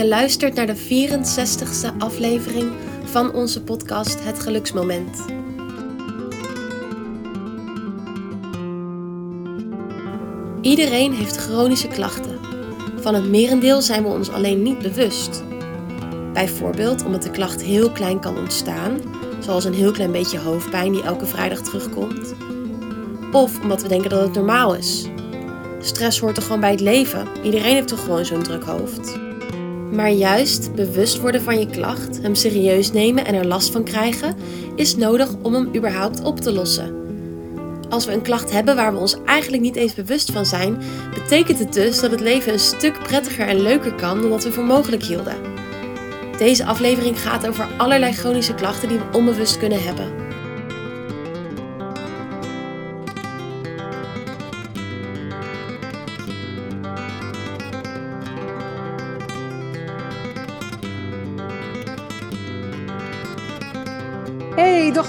Je luistert naar de 64ste aflevering van onze podcast Het Geluksmoment. Iedereen heeft chronische klachten. Van het merendeel zijn we ons alleen niet bewust. Bijvoorbeeld omdat de klacht heel klein kan ontstaan, zoals een heel klein beetje hoofdpijn die elke vrijdag terugkomt. Of omdat we denken dat het normaal is. Stress hoort er gewoon bij het leven. Iedereen heeft toch gewoon zo'n druk hoofd. Maar juist bewust worden van je klacht, hem serieus nemen en er last van krijgen, is nodig om hem überhaupt op te lossen. Als we een klacht hebben waar we ons eigenlijk niet eens bewust van zijn, betekent het dus dat het leven een stuk prettiger en leuker kan dan wat we voor mogelijk hielden. Deze aflevering gaat over allerlei chronische klachten die we onbewust kunnen hebben.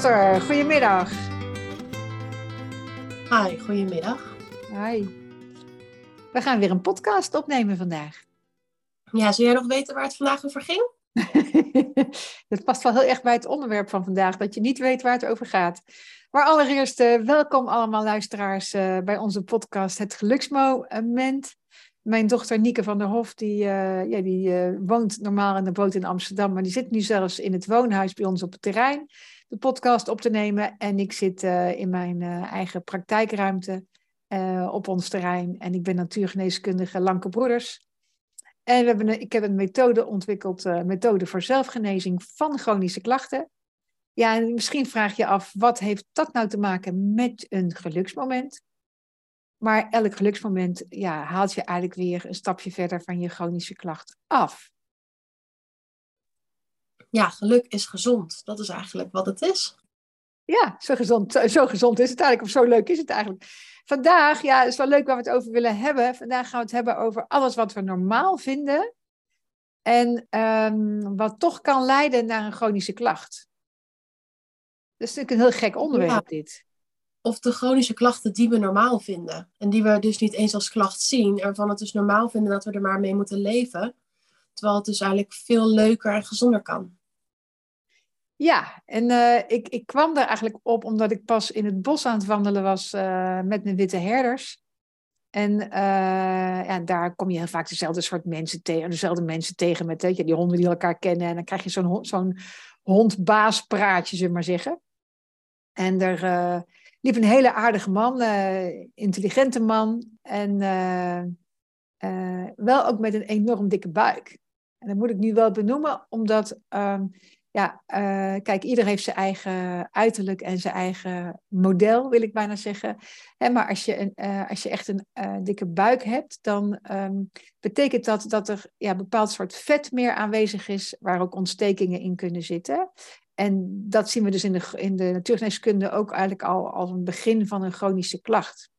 Dochter, goedemiddag. Hi, goedemiddag. Hi. We gaan weer een podcast opnemen vandaag. Ja, zou jij nog weten waar het vandaag over ging? Het past wel heel erg bij het onderwerp van vandaag, dat je niet weet waar het over gaat. Maar allereerst, uh, welkom allemaal luisteraars uh, bij onze podcast Het Geluksmoment. Mijn dochter Nieke van der Hof, die, uh, ja, die woont normaal in de boot in Amsterdam, maar die zit nu zelfs in het woonhuis bij ons op het terrein de podcast op te nemen. En ik zit in mijn eigen praktijkruimte op ons terrein. En ik ben natuurgeneeskundige Lanke Broeders. En we hebben ik heb een methode ontwikkeld, methode voor zelfgenezing van chronische klachten. Ja, en misschien vraag je af, wat heeft dat nou te maken met een geluksmoment? Maar elk geluksmoment ja, haalt je eigenlijk weer een stapje verder van je chronische klacht af. Ja, geluk is gezond. Dat is eigenlijk wat het is. Ja, zo gezond, zo gezond is het eigenlijk, of zo leuk is het eigenlijk. Vandaag, ja, het is wel leuk waar we het over willen hebben. Vandaag gaan we het hebben over alles wat we normaal vinden. En um, wat toch kan leiden naar een chronische klacht. Dat is natuurlijk een heel gek onderwerp, ja. dit. Of de chronische klachten die we normaal vinden. En die we dus niet eens als klacht zien. En van het dus normaal vinden dat we er maar mee moeten leven. Terwijl het dus eigenlijk veel leuker en gezonder kan. Ja, en uh, ik, ik kwam daar eigenlijk op omdat ik pas in het bos aan het wandelen was uh, met mijn witte herders. En uh, ja, daar kom je heel vaak dezelfde soort mensen tegen, dezelfde mensen tegen met die honden die elkaar kennen. En dan krijg je zo'n zo'n hond-baas-praatje, zullen we maar zeggen. En er liep een hele aardige man, intelligente man. En wel ook met een enorm dikke buik. En dat moet ik nu wel benoemen, omdat um, ja, uh, kijk, ieder heeft zijn eigen uiterlijk en zijn eigen model, wil ik bijna zeggen. Hè, maar als je, een, uh, als je echt een uh, dikke buik hebt, dan um, betekent dat dat er ja, bepaald soort vet meer aanwezig is, waar ook ontstekingen in kunnen zitten. En dat zien we dus in de, in de natuurgeneeskunde ook eigenlijk al als een begin van een chronische klacht.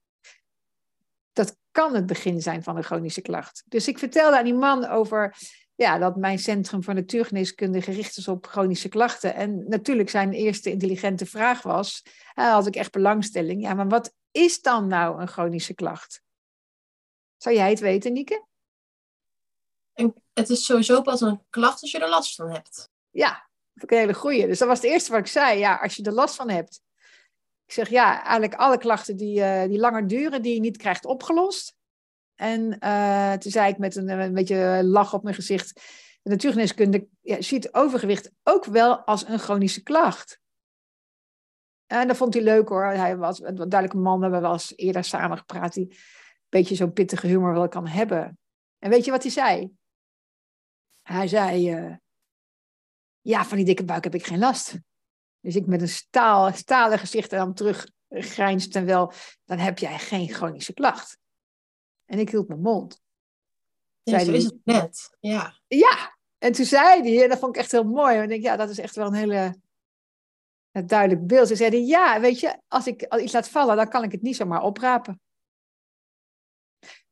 Dat kan het begin zijn van een chronische klacht. Dus ik vertelde aan die man over ja, dat mijn Centrum voor Natuurgeneeskunde gericht is op chronische klachten. En natuurlijk zijn eerste intelligente vraag was, had ik echt belangstelling, ja, maar wat is dan nou een chronische klacht? Zou jij het weten, Nieke? En het is sowieso pas een klacht als je er last van hebt. Ja, dat vind ik een hele goeie. Dus dat was het eerste wat ik zei, ja, als je er last van hebt. Ik zeg, ja, eigenlijk alle klachten die, uh, die langer duren, die je niet krijgt opgelost, en uh, toen zei ik met een, een beetje lach op mijn gezicht, de natuurgeneeskunde ja, ziet overgewicht ook wel als een chronische klacht. En dat vond hij leuk hoor. Hij was een duidelijke man, we hebben wel eens eerder samen gepraat, die een beetje zo'n pittige humor wel kan hebben. En weet je wat hij zei? Hij zei, uh, ja, van die dikke buik heb ik geen last. Dus ik met een staal, stalen gezicht aan hem terug grijnst en wel, dan heb jij geen chronische klacht. En ik hield mijn mond. Ja, zo is het net, ja. Ja, en toen zei hij, en dat vond ik echt heel mooi. En ik denk, ja, dat is echt wel een hele een duidelijk beeld. Ze zeiden, ja, weet je, als ik als iets laat vallen, dan kan ik het niet zomaar oprapen.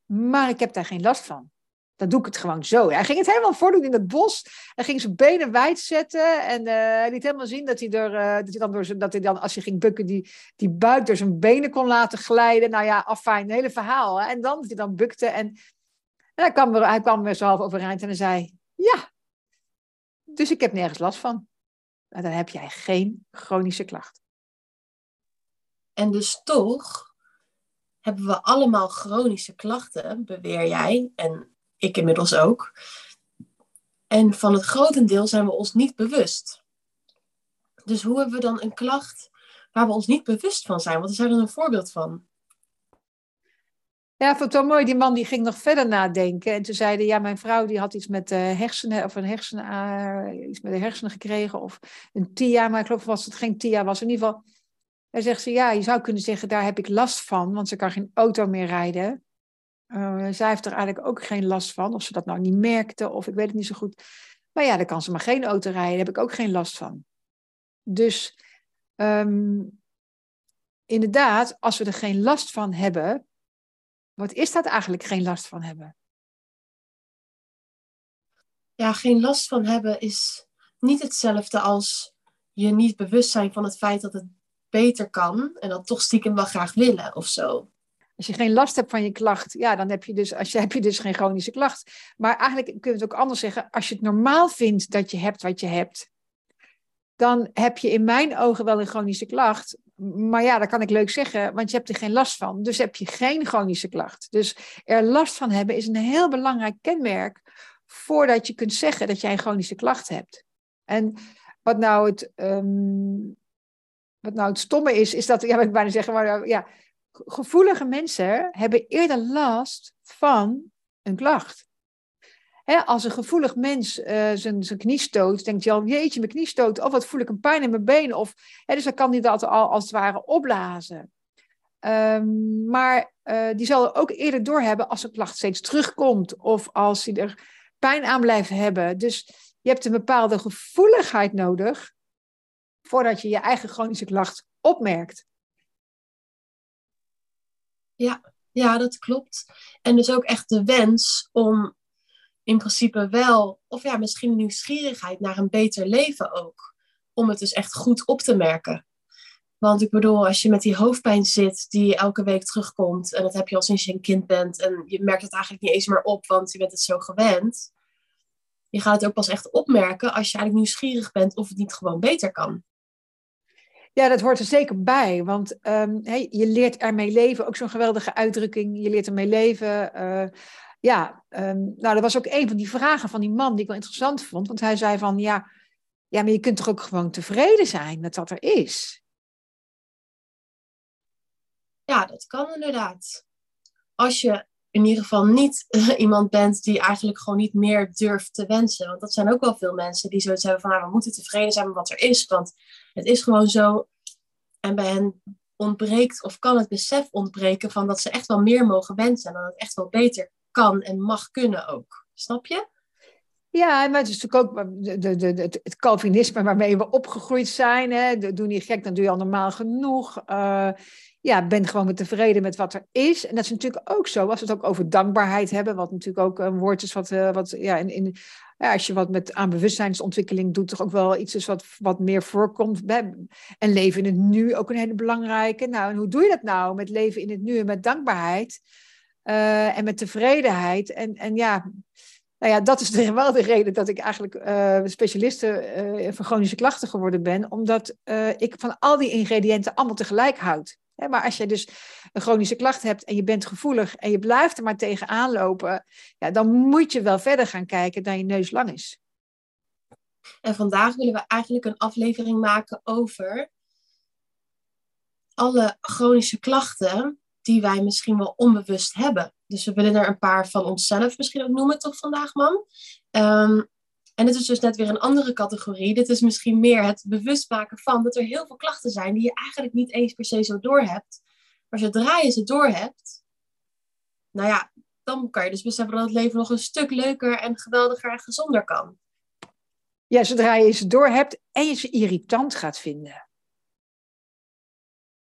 Maar ik heb daar geen last van. Dan doe ik het gewoon zo. Hij ging het helemaal voordoen in het bos. Hij ging zijn benen wijd zetten. En uh, hij liet helemaal zien dat hij, er, uh, dat hij dan, door dat hij dan, als hij ging bukken, die, die buik door zijn benen kon laten glijden. Nou ja, afijn, een hele verhaal. Hè? En dan dat hij dan bukte. En, en hij, kwam er, hij kwam er zo half overeind en hij zei, ja, dus ik heb nergens last van. Nou, dan heb jij geen chronische klacht. En dus toch hebben we allemaal chronische klachten, beweer jij, en ik inmiddels ook. En van het grotendeel zijn we ons niet bewust. Dus hoe hebben we dan een klacht waar we ons niet bewust van zijn? Wat is daar dan een voorbeeld van? Ja, ik vond het wel mooi. Die man die ging nog verder nadenken. En toen zeiden, ja, mijn vrouw die had iets met de hersenen, of een hersenen, uh, iets met de hersenen gekregen, of een TIA, maar ik geloof was het geen TIA was. In ieder geval, hij zegt ze, ja, je zou kunnen zeggen, daar heb ik last van, want ze kan geen auto meer rijden. Uh, zij heeft er eigenlijk ook geen last van, of ze dat nou niet merkte, of ik weet het niet zo goed. Maar ja, dan kan ze maar geen auto rijden, daar heb ik ook geen last van. Dus um, inderdaad, als we er geen last van hebben, wat is dat eigenlijk geen last van hebben? Ja, geen last van hebben is niet hetzelfde als je niet bewust zijn van het feit dat het beter kan en dat toch stiekem wel graag willen of zo. Als je geen last hebt van je klacht, ja, dan heb je dus, als je, heb je dus geen chronische klacht. Maar eigenlijk kun je het ook anders zeggen. Als je het normaal vindt dat je hebt wat je hebt, dan heb je in mijn ogen wel een chronische klacht. Maar ja, dat kan ik leuk zeggen, want je hebt er geen last van. Dus heb je geen chronische klacht. Dus er last van hebben is een heel belangrijk kenmerk voordat je kunt zeggen dat jij een chronische klacht hebt. En wat nou het, um, wat nou het stomme is, is dat, ja, wat ik bijna zeggen, maar ja, gevoelige mensen hebben eerder last van een klacht. als een gevoelig mens uh, zijn, knie stoot, denkt hij al, jeetje, mijn knie stoot, of wat voel ik een pijn in mijn benen, of, dus dan kan hij dat al als het ware opblazen. Um, maar uh, die zal ook eerder doorhebben als een klacht steeds terugkomt, of als hij er pijn aan blijft hebben. Dus je hebt een bepaalde gevoeligheid nodig voordat je je eigen chronische klacht opmerkt. Ja, ja, dat klopt. En dus ook echt de wens om in principe wel, of ja, misschien nieuwsgierigheid naar een beter leven ook. Om het dus echt goed op te merken. Want ik bedoel, als je met die hoofdpijn zit die elke week terugkomt, en dat heb je al sinds je een kind bent, en je merkt het eigenlijk niet eens meer op, want je bent het zo gewend. Je gaat het ook pas echt opmerken als je eigenlijk nieuwsgierig bent of het niet gewoon beter kan. Ja, dat hoort er zeker bij. Want hey, je leert ermee leven. Ook zo'n geweldige uitdrukking. Je leert ermee leven. Uh, ja, um, nou, dat was ook een van die vragen van die man die ik wel interessant vond. Want hij zei van, ja, ja, maar je kunt toch ook gewoon tevreden zijn met wat er is? Ja, dat kan inderdaad. Als je in ieder geval niet iemand bent die eigenlijk gewoon niet meer durft te wensen. Want dat zijn ook wel veel mensen die zoiets hebben van, nou, we moeten tevreden zijn met wat er is. Want het is gewoon zo. En bij hen ontbreekt of kan het besef ontbreken van dat ze echt wel meer mogen wensen. En dat het echt wel beter kan en mag kunnen ook. Snap je? Ja, maar het is natuurlijk ook de, de, de, het Calvinisme waarmee we opgegroeid zijn. Hè. Doe niet gek, dan doe je al normaal genoeg. Uh, ja, ben gewoon tevreden met wat er is. En dat is natuurlijk ook zo, als we het ook over dankbaarheid hebben, wat natuurlijk ook een woord is wat, uh, wat ja, in, in, ja, als je wat met aan bewustzijnsontwikkeling doet, toch ook wel iets is wat, wat meer voorkomt. En leven in het nu, ook een hele belangrijke. Nou, en hoe doe je dat nou met leven in het nu en met dankbaarheid uh, en met tevredenheid? En, en ja, nou ja, dat is de, wel de reden dat ik eigenlijk uh, specialiste uh, voor chronische klachten geworden ben, omdat ik van al die ingrediënten allemaal tegelijk houd. Maar als je dus een chronische klacht hebt en je bent gevoelig en je blijft er maar tegenaan lopen, ja, dan moet je wel verder gaan kijken dan je neus lang is. En vandaag willen we eigenlijk een aflevering maken over alle chronische klachten die wij misschien wel onbewust hebben. Dus we willen er een paar van onszelf misschien ook noemen, toch vandaag, mam? Um, en dit is dus net weer een andere categorie. Dit is misschien meer het bewust maken van dat er heel veel klachten zijn die je eigenlijk niet eens per se zo doorhebt. Maar zodra je ze doorhebt, nou ja, dan kan je dus beseffen dat het leven nog een stuk leuker en geweldiger en gezonder kan. Ja, zodra je ze doorhebt en je ze irritant gaat vinden.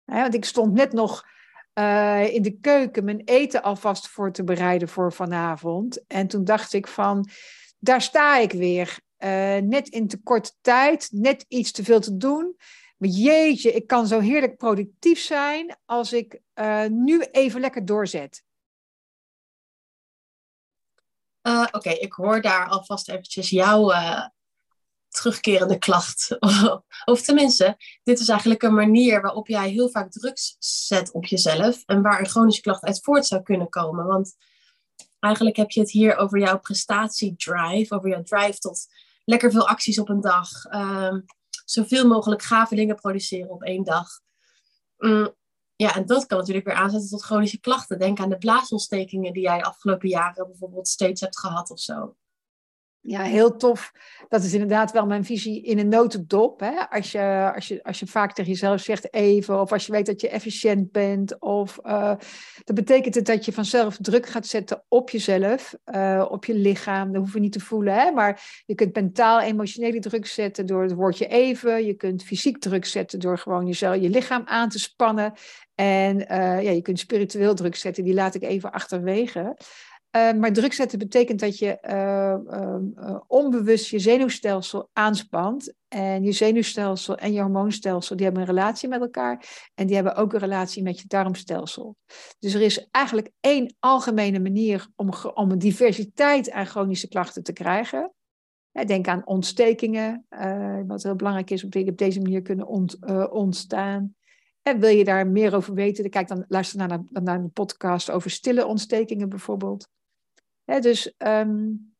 want ik stond net nog eh, in de keuken mijn eten alvast voor te bereiden voor vanavond. En toen dacht ik van, daar sta ik weer. Uh, net in te korte tijd, net iets te veel te doen. Maar jeetje, ik kan zo heerlijk productief zijn als ik uh, nu even lekker doorzet. Oké, ik hoor daar alvast eventjes jouw terugkerende klacht. of tenminste, dit is eigenlijk een manier waarop jij heel vaak druk zet op jezelf en waar een chronische klacht uit voort zou kunnen komen. Want eigenlijk heb je het hier over jouw prestatiedrive, over jouw drive tot lekker veel acties op een dag, um, zoveel mogelijk gave dingen produceren op één dag. Mm, ja, en dat kan natuurlijk weer aanzetten tot chronische klachten. Denk aan de blaasontstekingen die jij de afgelopen jaren bijvoorbeeld steeds hebt gehad of zo ja, heel tof. Dat is inderdaad wel mijn visie in een notendop. Hè? Als, je, als, je, als je vaak tegen jezelf zegt even, of als je weet dat je efficiënt bent, of uh, dat betekent het dat je vanzelf druk gaat zetten op jezelf, uh, op je lichaam. Dat hoef je niet te voelen, hè? maar je kunt mentaal, emotionele druk zetten door het woordje even. Je kunt fysiek druk zetten door gewoon jezelf, je lichaam aan te spannen. En uh, ja, je kunt spiritueel druk zetten, die laat ik even achterwege. Uh, maar druk zetten betekent dat je uh, uh, onbewust je zenuwstelsel aanspant. En je zenuwstelsel en je hormoonstelsel die hebben een relatie met elkaar. En die hebben ook een relatie met je darmstelsel. Dus er is eigenlijk één algemene manier om, om een diversiteit aan chronische klachten te krijgen. denk aan ontstekingen, wat heel belangrijk is, die op deze manier kunnen ont, ontstaan. En wil je daar meer over weten, kijk dan luister naar, naar een podcast over stille ontstekingen bijvoorbeeld dus um,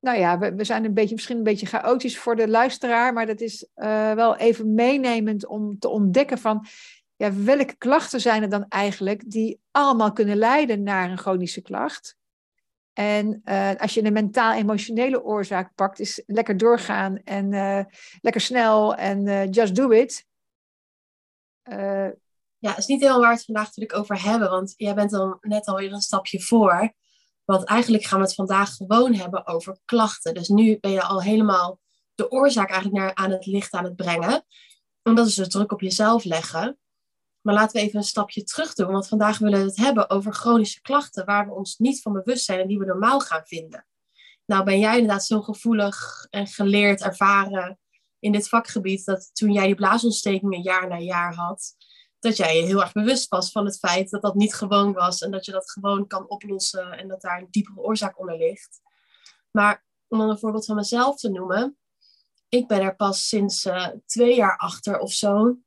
nou ja, we, we, zijn een beetje, misschien een beetje chaotisch voor de luisteraar, maar dat is uh, wel even meenemend om te ontdekken van ja, welke klachten zijn er dan eigenlijk die allemaal kunnen leiden naar een chronische klacht. En uh, als je een mentaal-emotionele oorzaak pakt, is lekker doorgaan en uh, lekker snel en just do it. Ja, het is niet helemaal waar we het vandaag natuurlijk over hebben, want jij bent dan net alweer een stapje voor. Want eigenlijk gaan we het vandaag gewoon hebben over klachten. Dus nu ben je al helemaal de oorzaak eigenlijk naar, aan het licht aan het brengen. En dat is dus druk op jezelf leggen. Maar laten we even een stapje terug doen. Want vandaag willen we het hebben over chronische klachten waar we ons niet van bewust zijn en die we normaal gaan vinden. Nou ben jij inderdaad zo gevoelig en geleerd, ervaren in dit vakgebied dat toen jij die blaasontstekingen jaar na jaar had, dat jij je heel erg bewust was van het feit dat dat niet gewoon was en dat je dat gewoon kan oplossen en dat daar een diepere oorzaak onder ligt. Maar om dan een voorbeeld van mezelf te noemen, ik ben er pas sinds uh, twee jaar achter of zo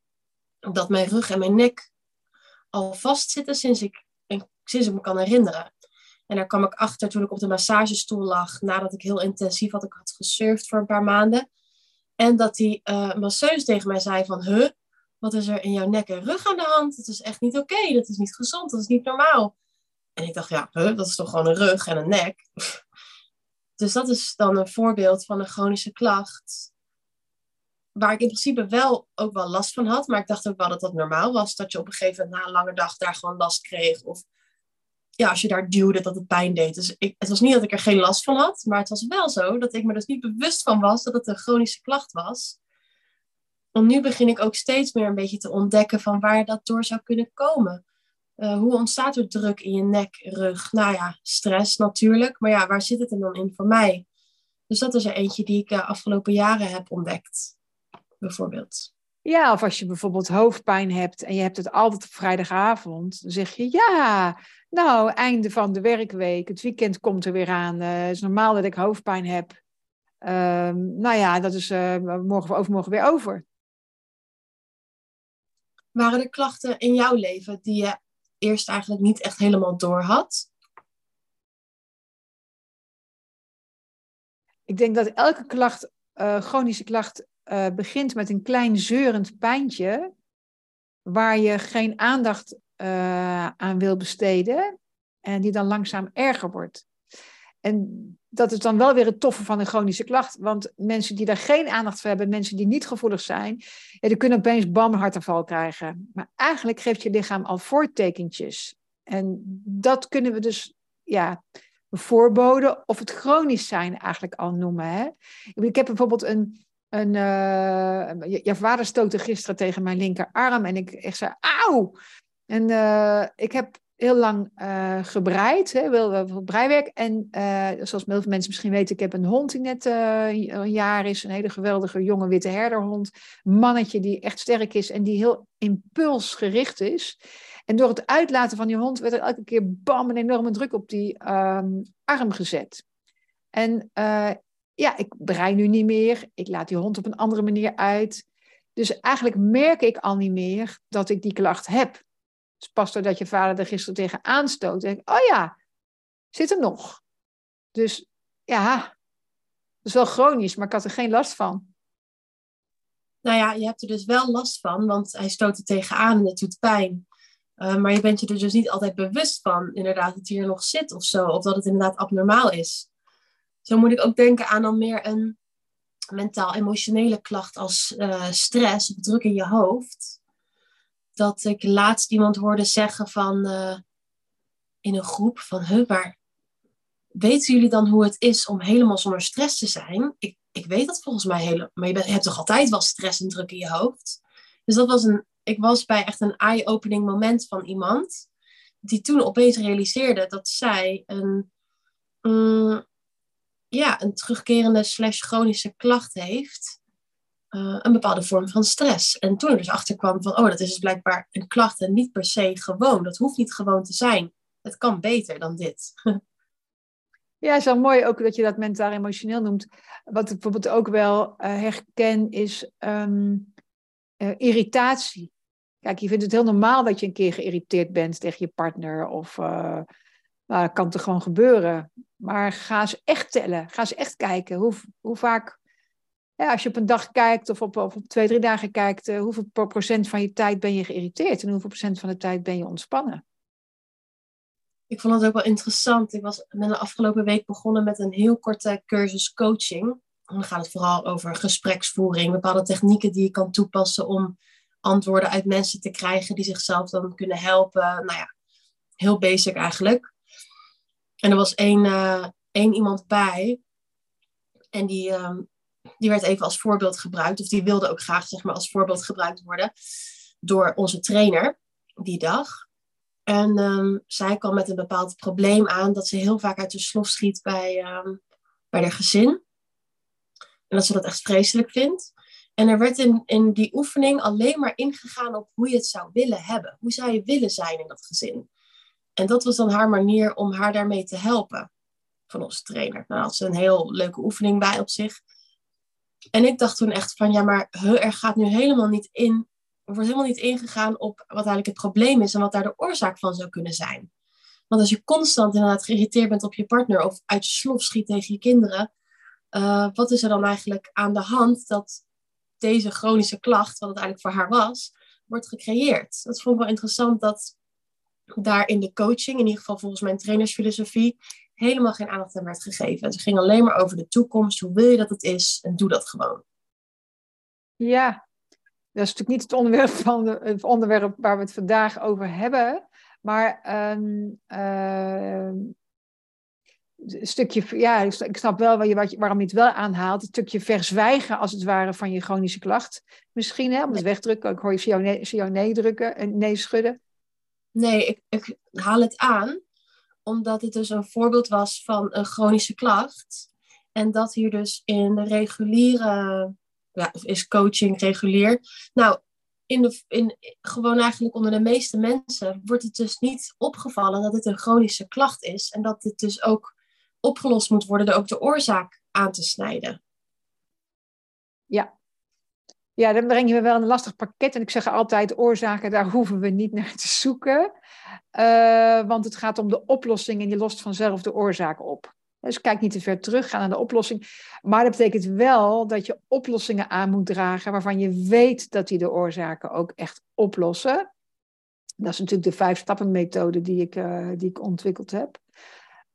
dat mijn rug en mijn nek al vastzitten sinds ik, sinds ik me kan herinneren. En daar kwam ik achter toen ik op de massagestoel lag, nadat ik heel intensief had, ik had gesurfd voor een paar maanden. En dat die uh, masseuse tegen mij zei van, huh, wat is er in jouw nek en rug aan de hand? Dat is echt niet oké, dat is niet gezond, dat is niet normaal. En ik dacht, ja, dat is toch gewoon een rug en een nek. Dus dat is dan een voorbeeld van een chronische klacht. Waar ik in principe wel ook wel last van had. Maar ik dacht ook wel dat dat normaal was. Dat je op een gegeven moment na een lange dag daar gewoon last kreeg. Of ja, als je daar duwde, dat het pijn deed. Dus ik, het was niet dat ik er geen last van had. Maar het was wel zo dat ik me dus niet bewust van was dat het een chronische klacht was. En nu begin ik ook steeds meer een beetje te ontdekken van waar dat door zou kunnen komen. Uh, hoe ontstaat er druk in je nek, rug? Nou ja, stress natuurlijk. Maar ja, waar zit het dan in voor mij? Dus dat is er eentje die ik de uh, afgelopen jaren heb ontdekt, bijvoorbeeld. Ja, of als je bijvoorbeeld hoofdpijn hebt en je hebt het altijd op vrijdagavond, dan zeg je ja, nou, einde van de werkweek, het weekend komt er weer aan. Uh, het is normaal dat ik hoofdpijn heb. Ehm, nou ja, dat is uh, morgen of overmorgen weer over. Waren er klachten in jouw leven die je eerst eigenlijk niet echt helemaal door had? Ik denk dat elke klacht, uh, chronische klacht, uh, begint met een klein zeurend pijntje, waar je geen aandacht uh, aan wil besteden en die dan langzaam erger wordt. En dat is dan wel weer het toffe van een chronische klacht. Want mensen die daar geen aandacht voor hebben, mensen die niet gevoelig zijn, die kunnen opeens bam hartaanval krijgen. Maar eigenlijk geeft je lichaam al voortekentjes. En dat kunnen we dus, ja, voorboden of het chronisch zijn eigenlijk al noemen. Hè? Ik heb bijvoorbeeld een, een uh, je, je vader stootte gisteren tegen mijn linkerarm en ik, ik zei, auw! En uh, ik heb heel lang uh, gebreid, hè, wel, wel breiwerk. En zoals veel mensen misschien weten, ik heb een hond die net een jaar is. Een hele geweldige jonge witte herderhond. Mannetje die echt sterk is en die heel impulsgericht is. En door het uitlaten van die hond werd er elke keer bam een enorme druk op die um, arm gezet. En ja, ik brei nu niet meer. Ik laat die hond op een andere manier uit. Dus eigenlijk merk ik al niet meer dat ik die klacht heb. Dus pas doordat je vader er gisteren tegen aanstoot, denk ik, oh ja, zit er nog. Dus ja, dat is wel chronisch, maar ik had er geen last van. Nou ja, je hebt er dus wel last van, want hij stoot er tegenaan en het doet pijn. Uh, maar je bent je er dus niet altijd bewust van, inderdaad, dat hij er nog zit of zo. Of dat het inderdaad abnormaal is. Zo moet ik ook denken aan dan meer een mentaal-emotionele klacht als uh, stress of druk in je hoofd. Dat ik laatst iemand hoorde zeggen van uh, in een groep van, maar weten jullie dan hoe het is om helemaal zonder stress te zijn? Ik, ik weet dat volgens mij helemaal, maar je, je hebt toch altijd wel stress en druk in je hoofd? Dus dat was een, ik was bij echt een eye-opening moment van iemand die toen opeens realiseerde dat zij een, mm, ja, een terugkerende slash chronische klacht heeft, uh, een bepaalde vorm van stress. En toen er dus achter kwam van, oh, dat is dus blijkbaar een klacht en niet per se gewoon. Dat hoeft niet gewoon te zijn. Het kan beter dan dit. Ja, het is wel mooi ook dat je dat mentaal-emotioneel noemt. Wat ik bijvoorbeeld ook wel uh, herken is um, uh, irritatie. Kijk, je vindt het heel normaal dat je een keer geïrriteerd bent tegen je partner of nou, dat kan toch gewoon gebeuren. Maar ga eens echt tellen. Ga eens echt kijken. Hoe, vaak, als je op een dag kijkt of op, op twee, drie dagen kijkt, uh, hoeveel procent van je tijd ben je geïrriteerd en hoeveel procent van de tijd ben je ontspannen? Ik vond het ook wel interessant. Ik was met de afgelopen week begonnen met een heel korte cursus coaching. En dan gaat het vooral over gespreksvoering, bepaalde technieken die je kan toepassen om antwoorden uit mensen te krijgen die zichzelf dan kunnen helpen. Nou ja, heel basic eigenlijk. En er was één, uh, één iemand bij. En die, uh, die werd even als voorbeeld gebruikt. Of die wilde ook graag zeg maar, als voorbeeld gebruikt worden. Door onze trainer die dag. En um, zij kwam met een bepaald probleem aan. Dat ze heel vaak uit de slof schiet bij, um, bij haar gezin. En dat ze dat echt vreselijk vindt. En er werd in, in die oefening alleen maar ingegaan op hoe je het zou willen hebben. Hoe zou je willen zijn in dat gezin? En dat was dan haar manier om haar daarmee te helpen van onze trainer. Nou had ze een heel leuke oefening bij op zich. En ik dacht toen echt van, ja, maar er gaat nu helemaal niet in, er wordt helemaal niet ingegaan op wat eigenlijk het probleem is en wat daar de oorzaak van zou kunnen zijn. Want als je constant inderdaad geïrriteerd bent op je partner of uit je slof schiet tegen je kinderen, uh, wat is er dan eigenlijk aan de hand dat deze chronische klacht, wat het eigenlijk voor haar was, wordt gecreëerd? Dat vond ik wel interessant dat daar in de coaching, in ieder geval volgens mijn trainersfilosofie, helemaal geen aandacht aan werd gegeven. Het ging alleen maar over de toekomst. Hoe wil je dat het is? En doe dat gewoon. Ja, dat is natuurlijk niet het onderwerp, van de, het onderwerp waar we het vandaag over hebben. Maar een uh, stukje, ja, ik snap wel waar je, wat je, waarom je het wel aanhaalt. Een stukje verzwijgen, als het ware, van je chronische klacht. Misschien, hè, om het wegdrukken. Ik hoor je zie jou jou nee drukken en nee schudden. Nee, ik, ik haal het aan omdat het dus een voorbeeld was van een chronische klacht. En dat hier dus in de reguliere, ja, of is coaching regulier. Nou, in de, in, gewoon eigenlijk onder de meeste mensen wordt het dus niet opgevallen dat het een chronische klacht is. En dat dit dus ook opgelost moet worden door ook de oorzaak aan te snijden. Ja, ja, dan breng je me wel een lastig pakket. En ik zeg altijd, oorzaken, daar hoeven we niet naar te zoeken. Uh, want het gaat om de oplossing en je lost vanzelf de oorzaak op. Dus kijk niet te ver terug, ga naar de oplossing. Maar dat betekent wel dat je oplossingen aan moet dragen waarvan je weet dat die de oorzaken ook echt oplossen. Dat is natuurlijk de vijf stappen methode die ik, uh, die ik ontwikkeld heb.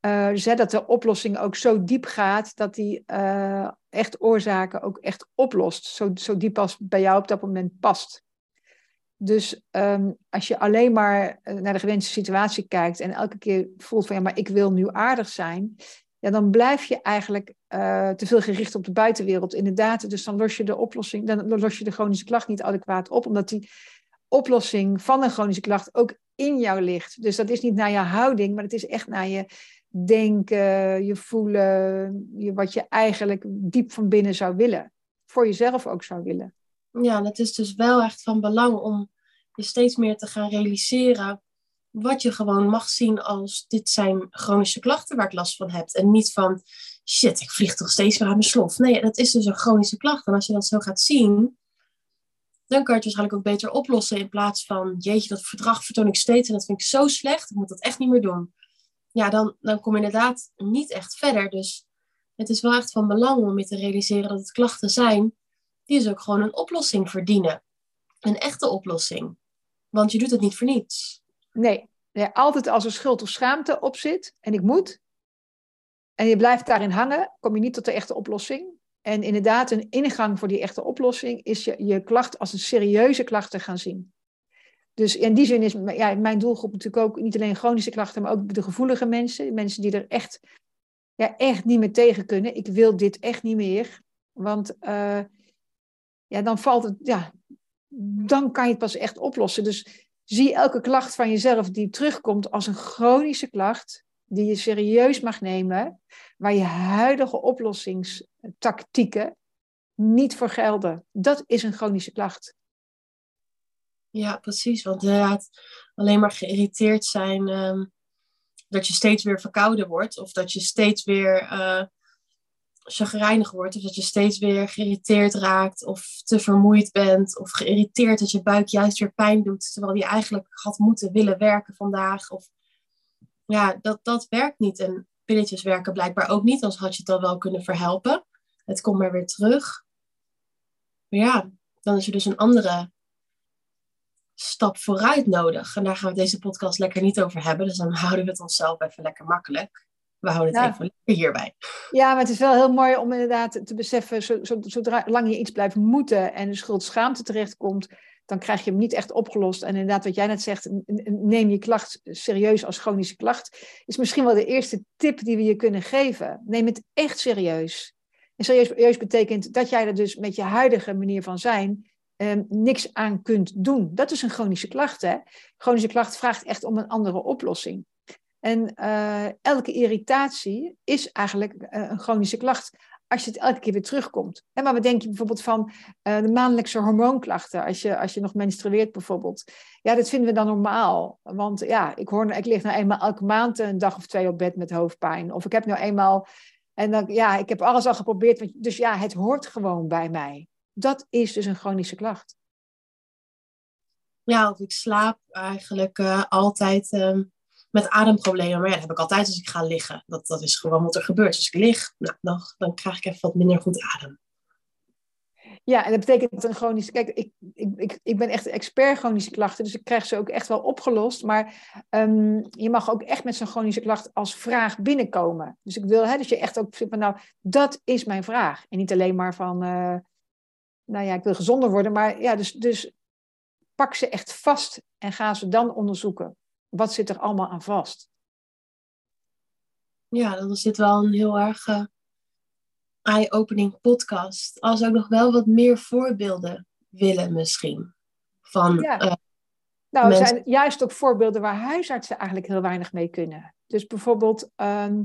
Uh, dus dat de oplossing ook zo diep gaat dat die uh, echt oorzaken ook echt oplost. Zo, zo diep als bij jou op dat moment past. Dus um, als je alleen maar eh, naar de gewenste situatie kijkt en elke keer voelt van ja, maar ik wil nu aardig zijn, ja, dan blijf je eigenlijk te veel gericht op de buitenwereld. Inderdaad, dus dan los je de oplossing, dan los je de chronische klacht niet adequaat op, omdat die oplossing van een chronische klacht ook in jou ligt. Dus dat is niet naar je houding, maar het is echt naar je denken, je voelen, je, wat je eigenlijk diep van binnen zou willen. Voor jezelf ook zou willen. Ja, en het is dus wel echt van belang om je steeds meer te gaan realiseren wat je gewoon mag zien als dit zijn chronische klachten waar ik last van heb. En niet van shit, ik vlieg toch steeds weer aan mijn slof. Nee, dat is dus een chronische klacht. En als je dat zo gaat zien, dan kan je het waarschijnlijk ook beter oplossen in plaats van jeetje, dat verdrag vertoon ik steeds en dat vind ik zo slecht, ik moet dat echt niet meer doen. Ja, dan, dan kom je inderdaad niet echt verder. Dus het is wel echt van belang om je te realiseren dat het klachten zijn die dus ook gewoon een oplossing verdienen. Een echte oplossing. Want je doet het niet voor niets. Nee, altijd als er schuld of schaamte op zit en ik moet, en je blijft daarin hangen, kom je niet tot de echte oplossing. En inderdaad, een ingang voor die echte oplossing is je, je klacht als een serieuze klacht te gaan zien. Dus in die zin is ja, mijn doelgroep natuurlijk ook niet alleen chronische klachten, maar ook de gevoelige mensen. Mensen die er echt, ja, echt niet meer tegen kunnen. Ik wil dit echt niet meer. Want uh, ja, dan valt het, ja, dan kan je het pas echt oplossen. Dus zie elke klacht van jezelf die terugkomt als een chronische klacht, die je serieus mag nemen, waar je huidige oplossingstactieken niet voor gelden. Dat is een chronische klacht. Ja, precies. Want inderdaad, alleen maar geïrriteerd zijn ehm, dat je steeds weer verkouden wordt, of dat je steeds weer uh, chagrijnig wordt, of dat je steeds weer geïrriteerd raakt, of te vermoeid bent, of geïrriteerd dat je buik juist weer pijn doet, terwijl die eigenlijk had moeten willen werken vandaag. Of ja, dat, dat werkt niet. En pilletjes werken blijkbaar ook niet, anders had je het al wel kunnen verhelpen. Het komt maar weer terug. Maar ja, dan is er dus een andere stap vooruit nodig. En daar gaan we deze podcast lekker niet over hebben. Dus dan houden we het onszelf even lekker makkelijk. We houden het even lekker hierbij. Ja, maar het is wel heel mooi om inderdaad te beseffen, zodra lang je iets blijft moeten en de schuld schaamte terechtkomt, dan krijg je hem niet echt opgelost. En inderdaad, wat jij net zegt, neem je klacht serieus als chronische klacht, is misschien wel de eerste tip die we je kunnen geven. Neem het echt serieus. En serieus betekent dat jij er dus met je huidige manier van zijn um, niks aan kunt doen. Dat is een chronische klacht. Hè? Chronische klacht vraagt echt om een andere oplossing. En uh, elke irritatie is eigenlijk uh, een chronische klacht als je het elke keer weer terugkomt. Maar wat denk je bijvoorbeeld van uh, de maandelijkse hormoonklachten, als je, als je nog menstrueert bijvoorbeeld. Ja, dat vinden we dan normaal. Want ja, ik, hoor, lig nou eenmaal elke maand een dag of twee op bed met hoofdpijn. Of ik heb nou eenmaal, en dan, ja, ik heb alles al geprobeerd. Dus ja, het hoort gewoon bij mij. Dat is dus een chronische klacht. Ja, of ik slaap eigenlijk uh, altijd um, met ademproblemen. Maar ja, dat heb ik altijd als ik ga liggen. Dat, dat is gewoon wat er gebeurt. Als ik lig, nou, dan, dan krijg ik even wat minder goed adem. Ja, en dat betekent dat een chronische. Kijk, ik, ik, ik, ik ben echt expert chronische klachten, dus ik krijg ze ook echt wel opgelost. Maar um, je mag ook echt met zo'n chronische klacht als vraag binnenkomen. Dus ik wil, hè, dus je echt ook zegt, nou, dat is mijn vraag. En niet alleen maar van, uh, nou ja, ik wil gezonder worden. Maar ja, dus, dus pak ze echt vast en ga ze dan onderzoeken. Wat zit er allemaal aan vast? Ja, dan is dit wel een heel erg uh, eye-opening podcast. Als ook nog wel wat meer voorbeelden willen misschien. Van, ja. Uh, nou, er zijn juist ook voorbeelden waar huisartsen eigenlijk heel weinig mee kunnen. Dus bijvoorbeeld um,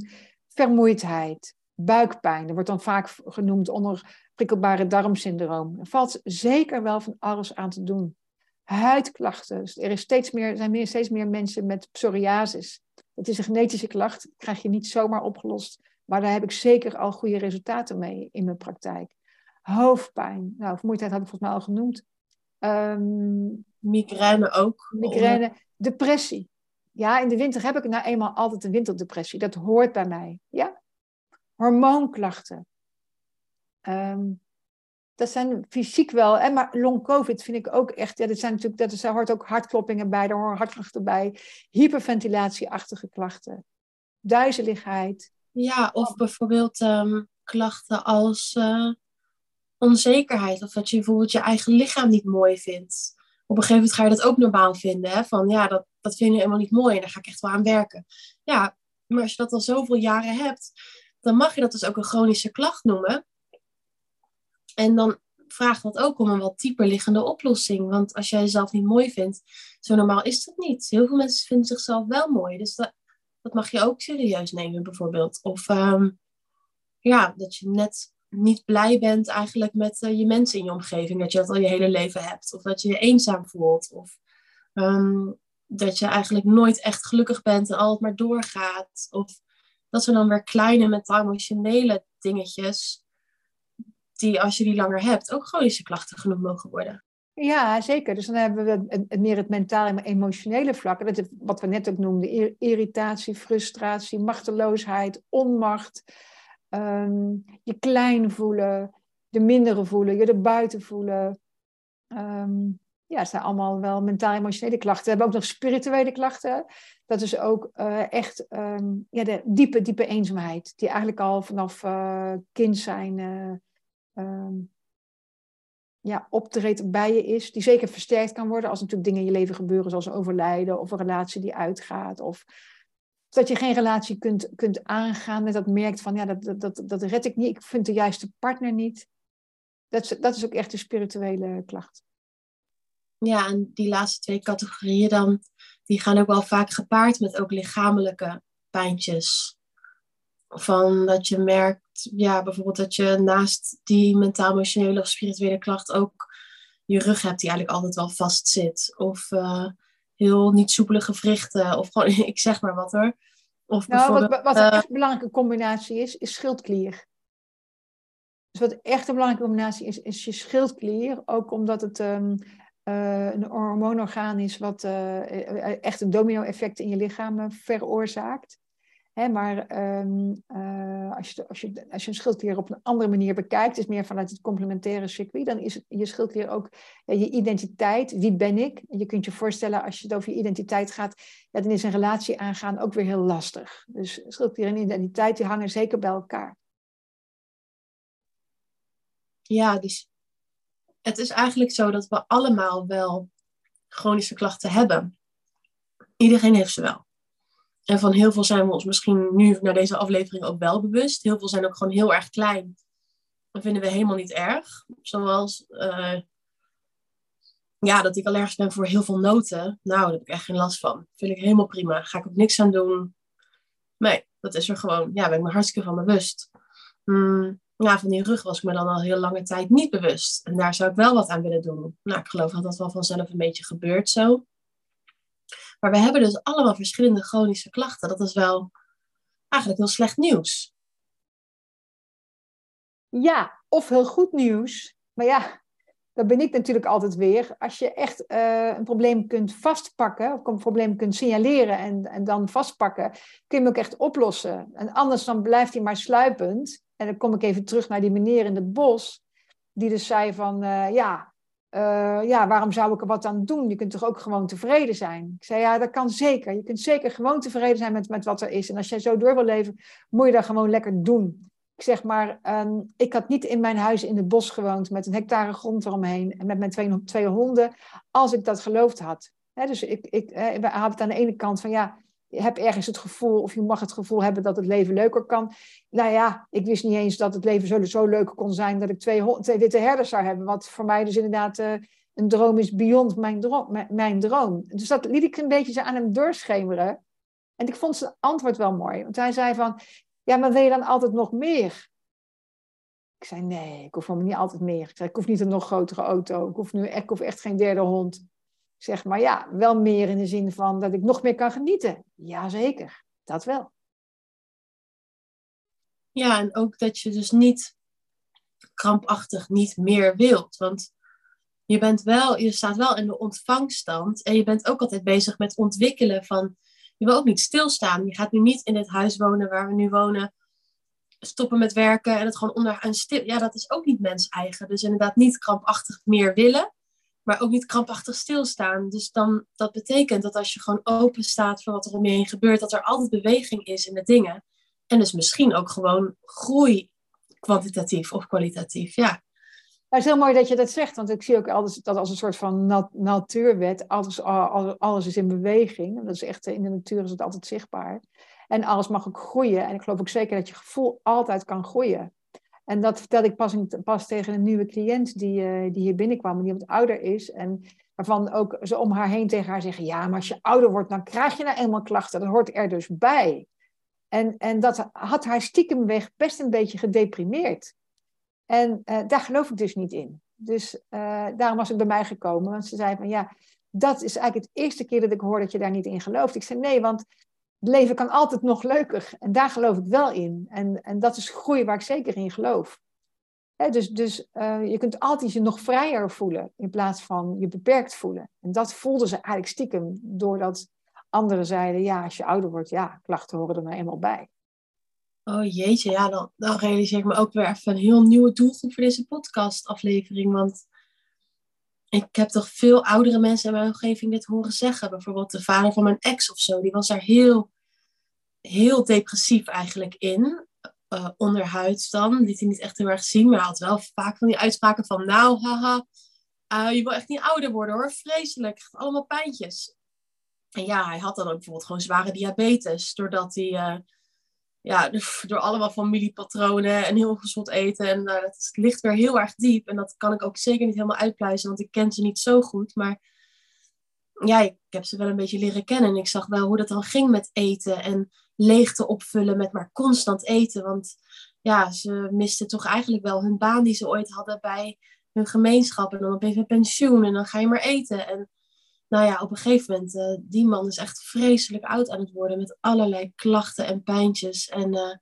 vermoeidheid, buikpijn. Er wordt dan vaak genoemd onder prikkelbare darmsyndroom. Er valt zeker wel van alles aan te doen. Huidklachten. Dus er is steeds meer, zijn meer, steeds meer mensen met psoriasis. Het is een genetische klacht, dat krijg je niet zomaar opgelost. Maar daar heb ik zeker al goede resultaten mee in mijn praktijk. Hoofdpijn. Nou, vermoeidheid had ik volgens mij al genoemd. Um, migraine ook. Migraine. Depressie. Ja, in de winter heb ik nou eenmaal altijd een winterdepressie. Dat hoort bij mij. Ja. Hormoonklachten. Um, dat zijn fysiek wel, en maar long covid vind ik ook echt, ja, dat zijn natuurlijk, dat is, daar hoort ook hartkloppingen bij, daar horen hartklachten bij, hyperventilatieachtige klachten, duizeligheid. Ja, of bijvoorbeeld um, klachten als uh, onzekerheid, of dat je bijvoorbeeld je eigen lichaam niet mooi vindt. Op een gegeven moment ga je dat ook normaal vinden, hè? van ja, dat, dat vind je helemaal niet mooi en daar ga ik echt wel aan werken. Ja, maar als je dat al zoveel jaren hebt, dan mag je dat dus ook een chronische klacht noemen. En dan vraagt dat ook om een wat dieper liggende oplossing. Want als jij jezelf niet mooi vindt, zo normaal is dat niet. Heel veel mensen vinden zichzelf wel mooi. Dus dat, dat mag je ook serieus nemen, bijvoorbeeld. Of ehm, ja, dat je net niet blij bent eigenlijk met eh, je mensen in je omgeving. Dat je dat al je hele leven hebt. Of dat je je eenzaam voelt. Of ehm, dat je eigenlijk nooit echt gelukkig bent en altijd maar doorgaat. Of dat zijn dan weer kleine mentaal-emotionele dingetjes. Die als je die langer hebt, ook chronische klachten genoemd mogen worden. Ja, zeker. Dus dan hebben we meer het mentale en emotionele vlak. Dat is wat we net ook noemden. Irritatie, frustratie, machteloosheid, onmacht. Ehm, je klein voelen, de mindere voelen, je er buiten voelen. Um, ja, het zijn allemaal wel mentaal-emotionele klachten. We hebben ook nog spirituele klachten. Dat is ook uh, echt um, ja, de diepe, diepe eenzaamheid. Die eigenlijk al vanaf uh, kind zijn uh, ja, optreedt bij je is. Die zeker versterkt kan worden als natuurlijk dingen in je leven gebeuren. Zoals overlijden of een relatie die uitgaat. Of dat je geen relatie kunt, kunt aangaan. Met dat merkt van ja, dat, dat, dat, red ik niet. Ik vind de juiste partner niet. Dat is, dat is ook echt een spirituele klacht. Ja, en die laatste twee categorieën dan, die gaan ook wel vaak gepaard met ook lichamelijke pijntjes. Van dat je merkt, ja, bijvoorbeeld dat je naast die mentaal-emotionele of spirituele klacht ook je rug hebt die eigenlijk altijd wel vast zit. Of uh, heel niet soepele gewrichten. Of gewoon, ik zeg maar wat hoor. Of nou, wat, wat een uh, echt belangrijke combinatie is, is schildklier. Dus wat echt een belangrijke combinatie is, is je schildklier. Ook omdat het um, uh, een hormoonorgaan is wat uh, echt een domino-effect in je lichaam veroorzaakt. Hè, maar uh, als, je, als, je, als je een schildklier op een andere manier bekijkt, is meer vanuit het complementaire circuit, dan is je schildklier ook je identiteit. Wie ben ik? Je kunt je voorstellen, als je het over je identiteit gaat, ja, dan is een relatie aangaan ook weer heel lastig. Dus schildklier en identiteit die hangen zeker bij elkaar. Ja, dus het is eigenlijk zo dat we allemaal wel chronische klachten hebben. Iedereen heeft ze wel. En van heel veel zijn we ons misschien nu naar deze aflevering ook wel bewust. Heel veel zijn ook gewoon heel erg klein. Dat vinden we helemaal niet erg. Zoals uh, ja, dat ik allergisch ben voor heel veel noten. Nou, daar heb ik echt geen last van. Vind ik helemaal prima. Ga ik ook niks aan doen. Nee, dat is er gewoon. Ja, ben ik me hartstikke van bewust. Mm, ja, van die rug was ik me dan al heel lange tijd niet bewust. En daar zou ik wel wat aan willen doen. Nou, ik geloof dat dat wel vanzelf een beetje gebeurt zo. Maar we hebben dus allemaal verschillende chronische klachten. Dat is wel eigenlijk heel slecht nieuws. Ja, of heel goed nieuws. Maar ja, dat ben ik natuurlijk altijd weer. Als je echt uh, een probleem kunt vastpakken, of een probleem kunt signaleren en, en dan vastpakken, kun je hem ook echt oplossen. En anders dan blijft hij maar sluipend. En dan kom ik even terug naar die meneer in het bos, die dus zei van, uh, ja, uh, ja, waarom zou ik er wat aan doen? Je kunt toch ook gewoon tevreden zijn? Ik zei, ja, dat kan zeker. Je kunt zeker gewoon tevreden zijn met, met wat er is. En als jij zo door wil leven, moet je dat gewoon lekker doen. Ik zeg maar, um, ik had niet in mijn huis in het bos gewoond met een hectare grond eromheen en met mijn twee, twee honden, als ik dat geloofd had. Dus ik, ik, we hadden het aan de ene kant van, ja, je hebt ergens het gevoel, of je mag het gevoel hebben dat het leven leuker kan. Nou ja, ik wist niet eens dat het leven zo, zo leuk kon zijn dat ik twee, twee witte herders zou hebben. Wat voor mij dus inderdaad uh, een droom is beyond mijn droom, mijn droom. Dus dat liet ik een beetje aan hem doorschemeren. En ik vond zijn antwoord wel mooi. Want hij zei van, ja, maar wil je dan altijd nog meer? Ik zei, nee, ik hoef helemaal niet altijd meer. Ik zei, ik hoef niet een nog grotere auto. Ik hoef nu ik hoef echt geen derde hond. Zeg maar ja, wel meer in de zin van dat ik nog meer kan genieten. Jazeker, dat wel. Ja, en ook dat je dus niet krampachtig niet meer wilt. Want je, bent wel, je staat wel in de ontvangststand en je bent ook altijd bezig met ontwikkelen van... Je wil ook niet stilstaan. Je gaat nu niet in dit huis wonen waar we nu wonen, stoppen met werken en het gewoon onder een stil... Ja, dat is ook niet mens eigen. Dus inderdaad niet krampachtig meer willen maar ook niet krampachtig stilstaan. Dus dan, dat betekent dat als je gewoon open staat voor wat er om je heen gebeurt, dat er altijd beweging is in de dingen. En dus misschien ook gewoon groei, kwantitatief of kwalitatief, ja. Het is heel mooi dat je dat zegt, want ik zie ook alles, dat als een soort van nat natuurwet. Alles, alles, is in beweging. Dat is echt, in de natuur is het altijd zichtbaar. En alles mag ook groeien. En ik geloof ook zeker dat je gevoel altijd kan groeien. En dat vertelde ik pas, pas tegen een nieuwe cliënt die, uh, die hier binnenkwam, die wat ouder is. En waarvan ook ze om haar heen tegen haar zeggen: Ja, maar als je ouder wordt, dan krijg je nou eenmaal klachten. Dat hoort er dus bij. En, en dat had haar stiekemweg best een beetje gedeprimeerd. En uh, daar geloof ik dus niet in. Dus uh, daarom was het bij mij gekomen. Want ze zei van ja, dat is eigenlijk het eerste keer dat ik hoor dat je daar niet in gelooft. Ik zei nee, want het leven kan altijd nog leuker. En daar geloof ik wel in. En, en dat is groei waar ik zeker in geloof. dus dus uh, je kunt altijd je nog vrijer voelen in plaats van je beperkt voelen. En dat voelde ze eigenlijk stiekem doordat anderen zeiden, ja, als je ouder wordt, ja, klachten horen er nou eenmaal bij. Oh jeetje, ja, dan, dan realiseer ik me ook weer even een heel nieuwe doelgroep voor deze podcastaflevering. Want ik heb toch veel oudere mensen in mijn omgeving dit horen zeggen. Bijvoorbeeld de vader van mijn ex of zo, die was daar heel, heel depressief eigenlijk in. Uh, onderhuids dan, liet hij niet echt heel erg zien, maar hij had wel vaak van die uitspraken van, nou, haha, uh, je wil echt niet ouder worden hoor, vreselijk, allemaal pijntjes. En ja, hij had dan ook bijvoorbeeld gewoon zware diabetes, doordat hij, uh, ja, door allemaal familiepatronen en heel gezond eten. En uh, dat ligt weer heel erg diep. En dat kan ik ook zeker niet helemaal uitpluizen, want ik ken ze niet zo goed. Maar ja, ik heb ze wel een beetje leren kennen. En ik zag wel hoe dat dan ging met eten en leegte opvullen met maar constant eten. Want ja, ze misten toch eigenlijk wel hun baan die ze ooit hadden bij hun gemeenschap. En dan opeens een pensioen en dan ga je maar eten. En nou ja, op een gegeven moment, uh, die man is echt vreselijk oud aan het worden met allerlei klachten en pijntjes. En, uh,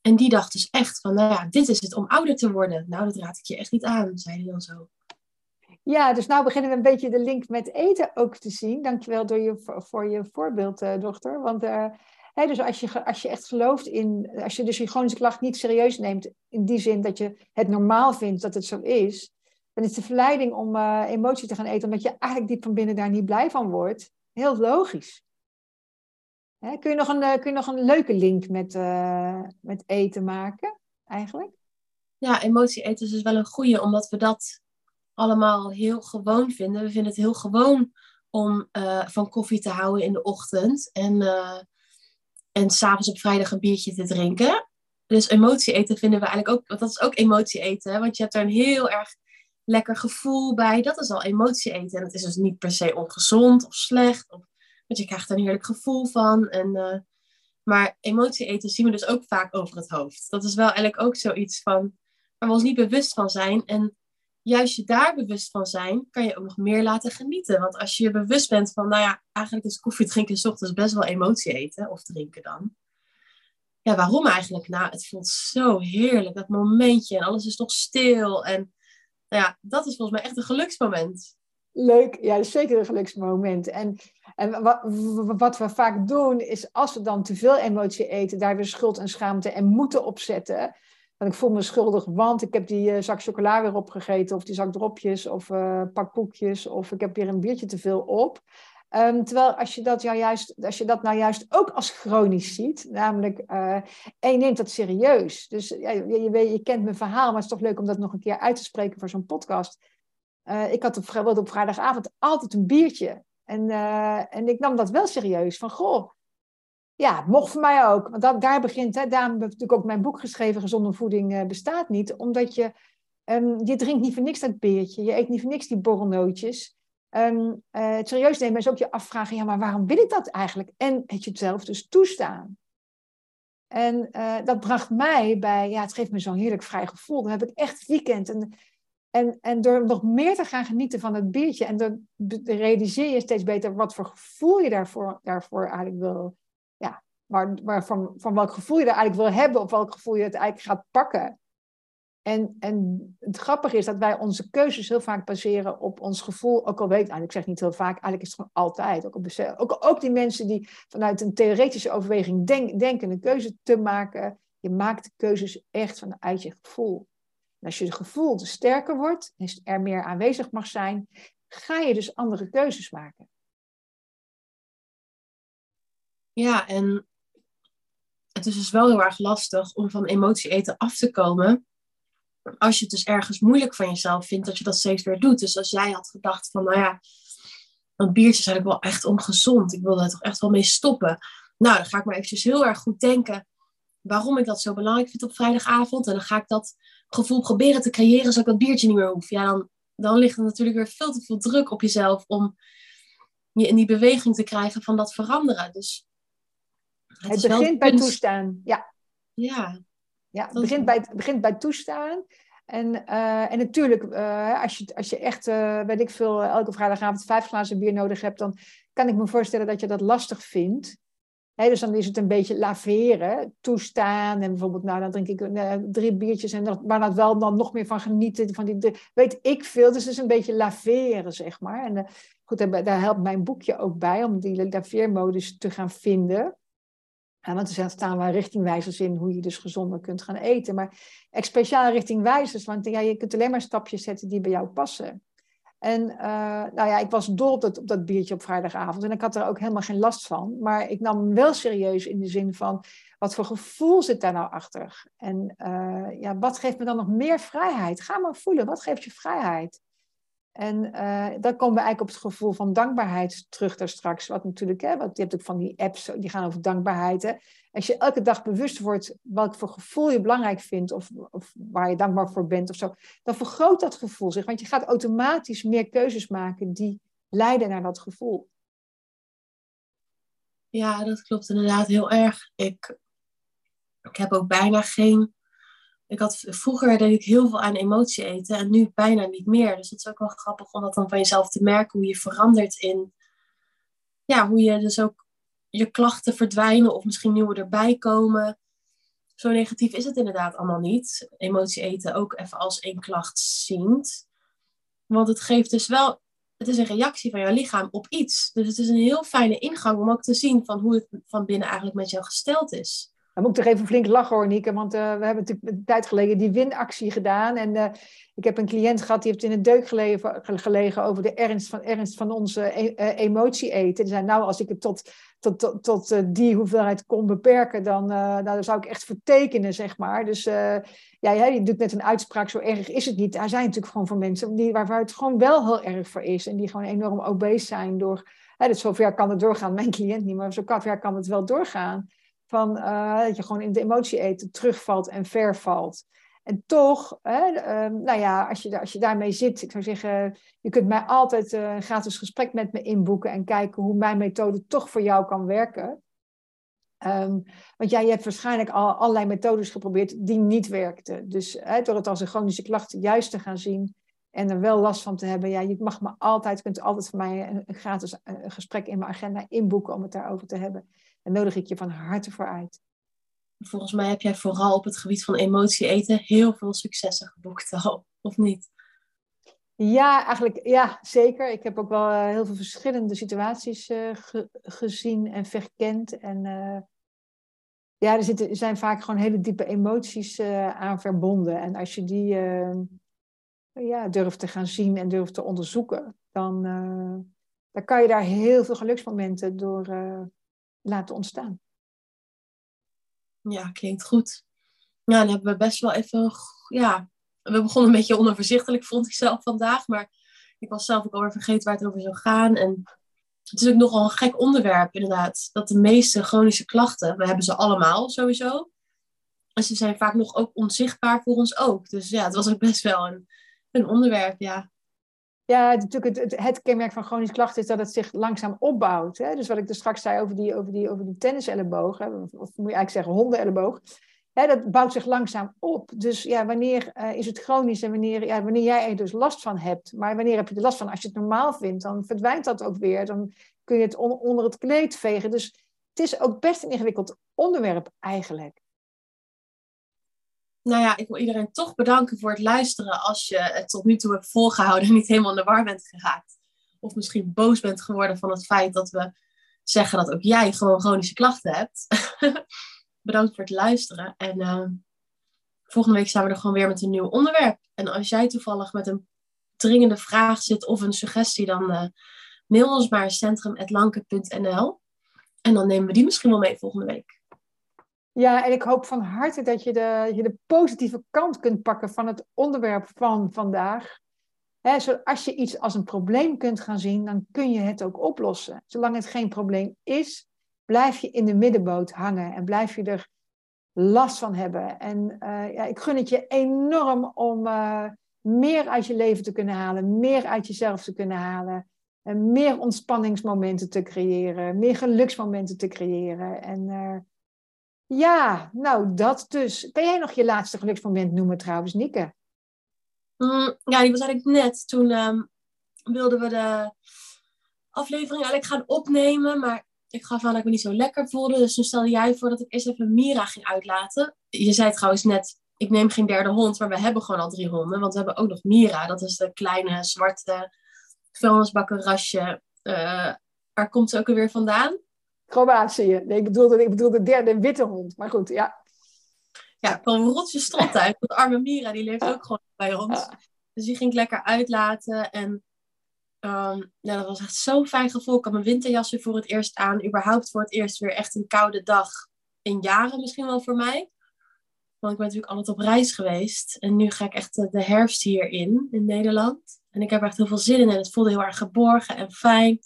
en die dacht dus echt van, nou ja, dit is het om ouder te worden. Nou, dat raad ik je echt niet aan, zei hij dan zo. Ja, dus nou beginnen we een beetje de link met eten ook te zien. Dankjewel door je, voor je voorbeeld, uh, dochter. Want hè, dus als je, als je echt gelooft in, als je dus je chronische klacht niet serieus neemt, in die zin dat je het normaal vindt dat het zo is, dan is de verleiding om uh, emotie te gaan eten, omdat je eigenlijk diep van binnen daar niet blij van wordt, heel logisch. Hè? Kun, je nog een, uh, kun je nog een leuke link met, uh, met eten maken, eigenlijk? Ja, emotie eten is dus wel een goede, omdat we dat allemaal heel gewoon vinden. We vinden het heel gewoon om van koffie te houden in de ochtend en, en s'avonds op vrijdag een biertje te drinken. Dus emotie eten vinden we eigenlijk ook, want dat is ook emotie eten, want je hebt daar een heel erg lekker gevoel bij. Dat is al emotie eten. En het is dus niet per se ongezond of slecht. Of, want je krijgt er een heerlijk gevoel van. En, uh, maar emotie eten zien we dus ook vaak over het hoofd. Dat is wel eigenlijk ook zoiets van waar we ons niet bewust van zijn. En juist je daar bewust van zijn, kan je ook nog meer laten genieten. Want als je bewust bent van, nou ja, eigenlijk is koffie drinken s ochtends best wel emotie eten of drinken dan. Ja, waarom eigenlijk? Nou, het voelt zo heerlijk, dat momentje. En alles is toch stil. En nou ja, dat is volgens mij echt een geluksmoment. Leuk, ja, dat is zeker een geluksmoment. En, en wat, wat we vaak doen, is als we dan te veel emotie eten, daar weer schuld en schaamte en moeten opzetten. Want ik voel me schuldig, want ik heb die uh, zak chocola weer opgegeten, of die zak dropjes, of uh, pak koekjes, of ik heb weer een biertje te veel op. Um, terwijl als je, dat juist, als je dat nou juist ook als chronisch ziet, namelijk, uh, en je neemt dat serieus. Dus ja, je, je, je, kent mijn verhaal, maar het is toch leuk om dat nog een keer uit te spreken voor zo'n podcast. Uh, ik had op, op vrijdagavond altijd een biertje. En, uh, en ik nam dat wel serieus. Van goh, ja, mocht voor mij ook. Want dat, daar begint, hè, daarom heb ik natuurlijk ook mijn boek geschreven, Gezonde voeding bestaat niet. Omdat je, um, je drinkt niet voor niks dat biertje. Je eet niet voor niks die borrelnootjes. Um, uh, het serieus nemen is ook je afvragen, ja, maar waarom wil ik dat eigenlijk? En het jezelf dus toestaan. En uh, dat bracht mij bij, ja, het geeft me zo'n heerlijk vrij gevoel. Dan heb ik echt weekend. En, en, en door nog meer te gaan genieten van het biertje, en dan realiseer je steeds beter wat voor gevoel je daarvoor, daarvoor eigenlijk wil, ja, waar, van, van welk gevoel je er eigenlijk wil hebben, of welk gevoel je het eigenlijk gaat pakken. En, en het grappige is dat wij onze keuzes heel vaak baseren op ons gevoel. Ook al weet, nou, ik zeg niet heel vaak, eigenlijk is het gewoon altijd. Ook, op, ook, ook die mensen die vanuit een theoretische overweging denk, denken een keuze te maken. Je maakt de keuzes echt vanuit je gevoel. En als je gevoel sterker wordt, en er meer aanwezig mag zijn, ga je dus andere keuzes maken. Ja, en het is dus wel heel erg lastig om van emotie eten af te komen als je het dus ergens moeilijk van jezelf vindt, dat je dat steeds weer doet. Dus als jij had gedacht van, nou ja, een biertje is eigenlijk wel echt ongezond. Ik wil daar toch echt wel mee stoppen. Nou, dan ga ik maar eventjes heel erg goed denken. waarom ik dat zo belangrijk vind op vrijdagavond. En dan ga ik dat gevoel proberen te creëren zodat ik dat biertje niet meer hoef. Ja, dan, dan ligt er natuurlijk weer veel te veel druk op jezelf om je in die beweging te krijgen van dat veranderen. Dus het, het begint bij toestaan. Ja. Ja. Ja, het begint bij, begint bij toestaan. En, uh, en natuurlijk, uh, als, je, als je echt, uh, weet ik veel, elke vrijdagavond vijf glazen bier nodig hebt, dan kan ik me voorstellen dat je dat lastig vindt. He, dus dan is het een beetje laveren, toestaan. En bijvoorbeeld, nou, dan drink ik drie biertjes en dan, maar dan wel dan nog meer van genieten. Van die, weet ik veel. Dus het is een beetje laveren, zeg maar. En goed, daar, daar helpt mijn boekje ook bij om die laveermodus te gaan vinden. Want er staan wel richtingwijzers in hoe je dus gezonder kunt gaan eten. Maar echt speciaal richtingwijzers, want ja, je kunt alleen maar stapjes zetten die bij jou passen. En uh, nou ja, ik was dol op dat, op dat biertje op vrijdagavond en ik had er ook helemaal geen last van. Maar ik nam hem wel serieus in de zin van, wat voor gevoel zit daar nou achter? En uh, ja, wat geeft me dan nog meer vrijheid? Ga maar voelen, wat geeft je vrijheid? En uh, dan komen we eigenlijk op het gevoel van dankbaarheid terug daar straks. Wat natuurlijk, hè, want je hebt ook van die apps die gaan over dankbaarheid. Hè. Als je elke dag bewust wordt welk voor gevoel je belangrijk vindt of, of waar je dankbaar voor bent of zo, dan vergroot dat gevoel zich. Want je gaat automatisch meer keuzes maken die leiden naar dat gevoel. Ja, dat klopt inderdaad heel erg. Ik, ik heb ook bijna geen ik had, vroeger deed ik heel veel aan emotie eten en nu bijna niet meer. Dus het is ook wel grappig om dat dan van jezelf te merken, hoe je verandert in, ja, hoe je dus ook je klachten verdwijnen of misschien nieuwe erbij komen. Zo negatief is het inderdaad allemaal niet. Emotie eten ook even als één klacht ziend. Want het geeft dus wel, het is een reactie van jouw lichaam op iets. Dus het is een heel fijne ingang om ook te zien van hoe het van binnen eigenlijk met jou gesteld is. Dan moet ik toch even flink lachen hoor, Nieke. Want uh, we hebben natuurlijk een tijd geleden die winactie gedaan. En uh, ik heb een cliënt gehad die heeft in een deuk gelegen, over de ernst van, ernst van onze e uh, emotie eten. Die zei, nou, als ik het tot, tot, tot, tot die hoeveelheid kon beperken, dan, nou, dan zou ik echt vertekenen, zeg maar. Dus ja, je doet net een uitspraak, zo erg is het niet. Daar zijn natuurlijk gewoon voor mensen die, waar het gewoon wel heel erg voor is. En die gewoon enorm obese zijn door... Hè, dus zover kan het doorgaan, mijn cliënt niet, maar zo ver kan het wel doorgaan van uh, dat je gewoon in de emotie eten terugvalt en vervalt. En toch, hè, uh, nou ja, als je, als je daarmee zit, ik zou zeggen, je kunt mij altijd uh, een gratis gesprek met me inboeken en kijken hoe mijn methode toch voor jou kan werken. Um, want ja, je hebt waarschijnlijk al allerlei methodes geprobeerd die niet werkten. Dus hè, door het als een chronische klacht juist te gaan zien en er wel last van te hebben, ja, je mag me altijd, kunt altijd voor mij een, gratis uh, gesprek in mijn agenda inboeken om het daarover te hebben. En nodig ik je van harte voor uit. Volgens mij heb jij vooral op het gebied van emotie eten heel veel successen geboekt al, of niet? Ja, eigenlijk ja, zeker. Ik heb ook wel uh, heel veel verschillende situaties uh, ge gezien en verkend. En uh, ja, er, zitten, zijn vaak gewoon hele diepe emoties aan verbonden. En als je die ja, durft te gaan zien en durft te onderzoeken, dan, dan kan je daar heel veel geluksmomenten door laten ontstaan. Ja, klinkt goed. Ja, dan hebben we best wel even, ja, we begonnen een beetje onoverzichtelijk, vond ik zelf vandaag, maar ik was zelf ook alweer vergeten waar het over zou gaan. En het is ook nogal een gek onderwerp, inderdaad, dat de meeste chronische klachten, we hebben ze allemaal sowieso, en ze zijn vaak nog ook onzichtbaar voor ons ook. Dus ja, het was ook best wel een, een onderwerp, ja. Ja, natuurlijk het, het, kenmerk van chronische klachten is dat het zich langzaam opbouwt. Hè? Dus wat ik er straks zei over die, over die, over die tenniselleboog, hè? Of, moet je eigenlijk zeggen hondenelleboog. Hè, dat bouwt zich langzaam op. Dus ja, wanneer uh, is het chronisch en wanneer, ja, wanneer jij er dus last van hebt. Maar wanneer heb je er last van? Als je het normaal vindt, dan verdwijnt dat ook weer. Dan kun je het on, onder het kleed vegen. Dus het is ook best een ingewikkeld onderwerp eigenlijk nou ja, ik wil iedereen toch bedanken voor het luisteren als je het tot nu toe hebt volgehouden en niet helemaal in de war bent geraakt. Of misschien boos bent geworden van het feit dat we zeggen dat ook jij gewoon chronische klachten hebt. bedankt voor het luisteren. En uh, volgende week zijn we er gewoon weer met een nieuw onderwerp. En als jij toevallig met een dringende vraag zit of een suggestie, dan uh, mail ons maar centrum.lanke.nl. En dan nemen we die misschien wel mee volgende week. Ja, en ik hoop van harte dat je de, de positieve kant kunt pakken van het onderwerp van vandaag. He, als je iets als een probleem kunt gaan zien, dan kun je het ook oplossen. Zolang het geen probleem is, blijf je in de middenboot hangen en blijf je er last van hebben. En ja, ik gun het je enorm om meer uit je leven te kunnen halen, meer uit jezelf te kunnen halen. En meer ontspanningsmomenten te creëren, meer geluksmomenten te creëren. En ja, nou dat dus. Kan jij nog je laatste geluksmoment noemen trouwens, Nieke? Mm, ja, die was eigenlijk net. Toen um, wilden we de aflevering eigenlijk gaan opnemen. Maar ik gaf aan dat ik me niet zo lekker voelde. Dus toen stelde jij voor dat ik eerst even Mira ging uitlaten. Je zei trouwens net, ik neem geen derde hond. Maar we hebben gewoon al drie honden. Want we hebben ook nog Mira. Dat is de kleine zwarte vuilnisbakkenrasje. Uh, waar komt ze ook alweer vandaan? Kroatië. Nee, ik bedoelde, ik bedoelde de derde witte hond. Maar goed, ja. Ja, kwam rotje strot uit. Want arme Mira, die leeft ook gewoon bij ons. Dus die ging ik lekker uitlaten. En um, ja, dat was echt zo'n fijn gevoel. Ik had mijn winterjas weer voor het eerst aan. Überhaupt voor het eerst weer echt een koude dag. In jaren misschien wel voor mij. Want ik ben natuurlijk altijd op reis geweest. En nu ga ik echt de herfst hier in, in Nederland. En ik heb er echt heel veel zin in. En het voelde heel erg geborgen en fijn.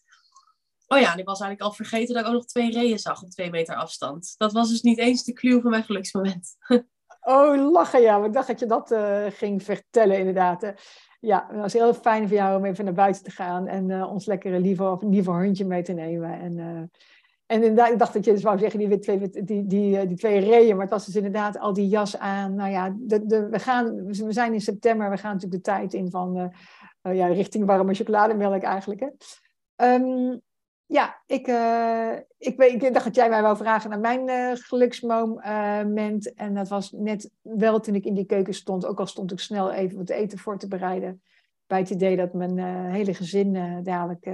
Oh ja, en ik was eigenlijk al vergeten dat ik ook nog twee reeën zag op twee meter afstand. Dat was dus niet eens de clue van mijn geluksmoment. Oh, lachen ja. Ik dacht dat je dat uh, ging vertellen inderdaad. Ja, het was heel fijn voor jou om even naar buiten te gaan en uh, ons lekkere lieve, lieve hondje mee te nemen. En, uh, en inderdaad, ik dacht dat je dus wou zeggen die, twee, die, die, die, die twee reeën, maar het was dus inderdaad al die jas aan. Nou ja, de, de, we, gaan, we zijn in september, we gaan natuurlijk de tijd in van ja, richting warme chocolademelk eigenlijk. Hè. Um, ja, ik, uh, ik, weet, ik dacht dat jij mij wou vragen naar mijn uh, geluksmoment. En dat was net wel toen ik in die keuken stond. Ook al stond ik snel even wat eten voor te bereiden. Bij het idee dat mijn uh, hele gezin dadelijk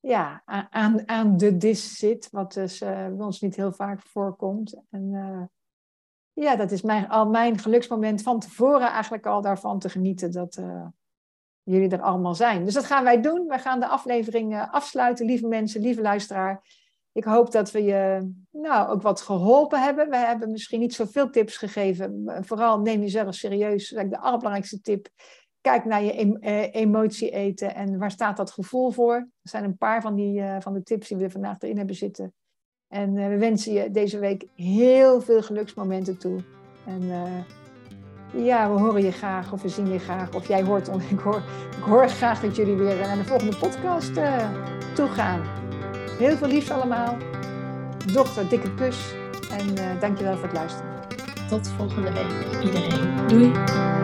ja, aan, aan de dis zit. Wat dus bij ons niet heel vaak voorkomt. En ja, dat is mijn, al mijn geluksmoment van tevoren eigenlijk al daarvan te genieten. Dat, jullie er allemaal zijn. Dus dat gaan wij doen. Wij gaan de aflevering uh, afsluiten, lieve mensen, lieve luisteraar. Ik hoop dat we je nou, ook wat geholpen hebben. We hebben misschien niet zoveel tips gegeven. Vooral neem jezelf serieus. Dat is de allerbelangrijkste tip. Kijk naar je eh, emotie eten en waar staat dat gevoel voor. Er zijn een paar van, die, van de tips die we vandaag erin hebben zitten. En we wensen je deze week heel veel geluksmomenten toe. En ja, we horen je graag of we zien je graag. Of jij hoort ons. Ik hoor, ik hoor graag dat jullie weer naar de volgende podcast uh, toe gaan. Heel veel liefs allemaal. Dochter, dikke kus. En uh, dankjewel voor het luisteren. Tot volgende week iedereen. Doei.